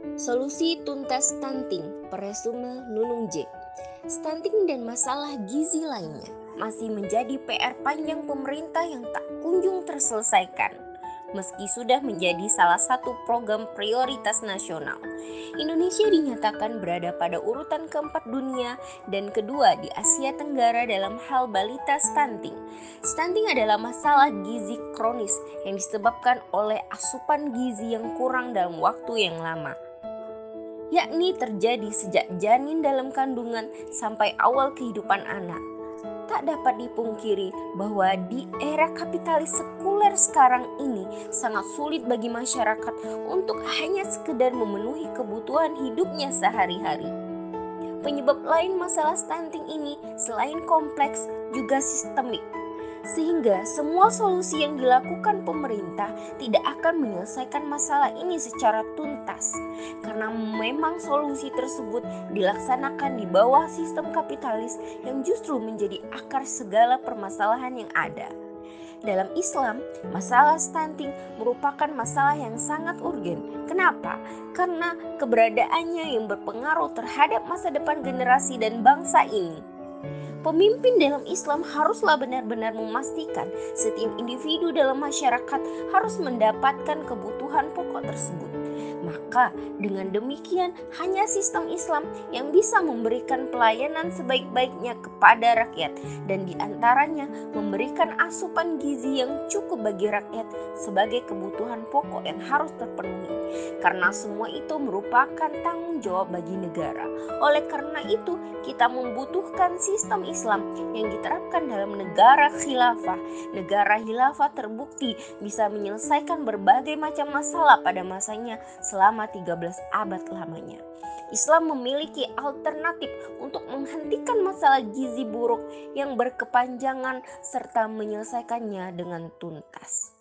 Solusi tuntas stunting, Peresume Nunung J. Stunting dan masalah gizi lainnya masih menjadi PR panjang pemerintah yang tak kunjung terselesaikan. Meski sudah menjadi salah satu program prioritas nasional, Indonesia dinyatakan berada pada urutan keempat dunia dan kedua di Asia Tenggara dalam hal balita stunting. Stunting adalah masalah gizi kronis yang disebabkan oleh asupan gizi yang kurang dalam waktu yang lama yakni terjadi sejak janin dalam kandungan sampai awal kehidupan anak. Tak dapat dipungkiri bahwa di era kapitalis sekuler sekarang ini sangat sulit bagi masyarakat untuk hanya sekedar memenuhi kebutuhan hidupnya sehari-hari. Penyebab lain masalah stunting ini selain kompleks juga sistemik sehingga semua solusi yang dilakukan pemerintah tidak akan menyelesaikan masalah ini secara tuntas, karena memang solusi tersebut dilaksanakan di bawah sistem kapitalis yang justru menjadi akar segala permasalahan yang ada. Dalam Islam, masalah stunting merupakan masalah yang sangat urgen. Kenapa? Karena keberadaannya yang berpengaruh terhadap masa depan generasi dan bangsa ini. Pemimpin dalam Islam haruslah benar-benar memastikan setiap individu dalam masyarakat harus mendapatkan kebutuhan pokok tersebut. Maka, dengan demikian, hanya sistem Islam yang bisa memberikan pelayanan sebaik-baiknya kepada rakyat, dan di antaranya memberikan asupan gizi yang cukup bagi rakyat sebagai kebutuhan pokok yang harus terpenuhi, karena semua itu merupakan tanggung jawab bagi negara. Oleh karena itu, kita membutuhkan sistem Islam yang diterapkan dalam negara khilafah. Negara khilafah terbukti bisa menyelesaikan berbagai macam masalah pada masanya selama 13 abad lamanya. Islam memiliki alternatif untuk menghentikan masalah gizi buruk yang berkepanjangan serta menyelesaikannya dengan tuntas.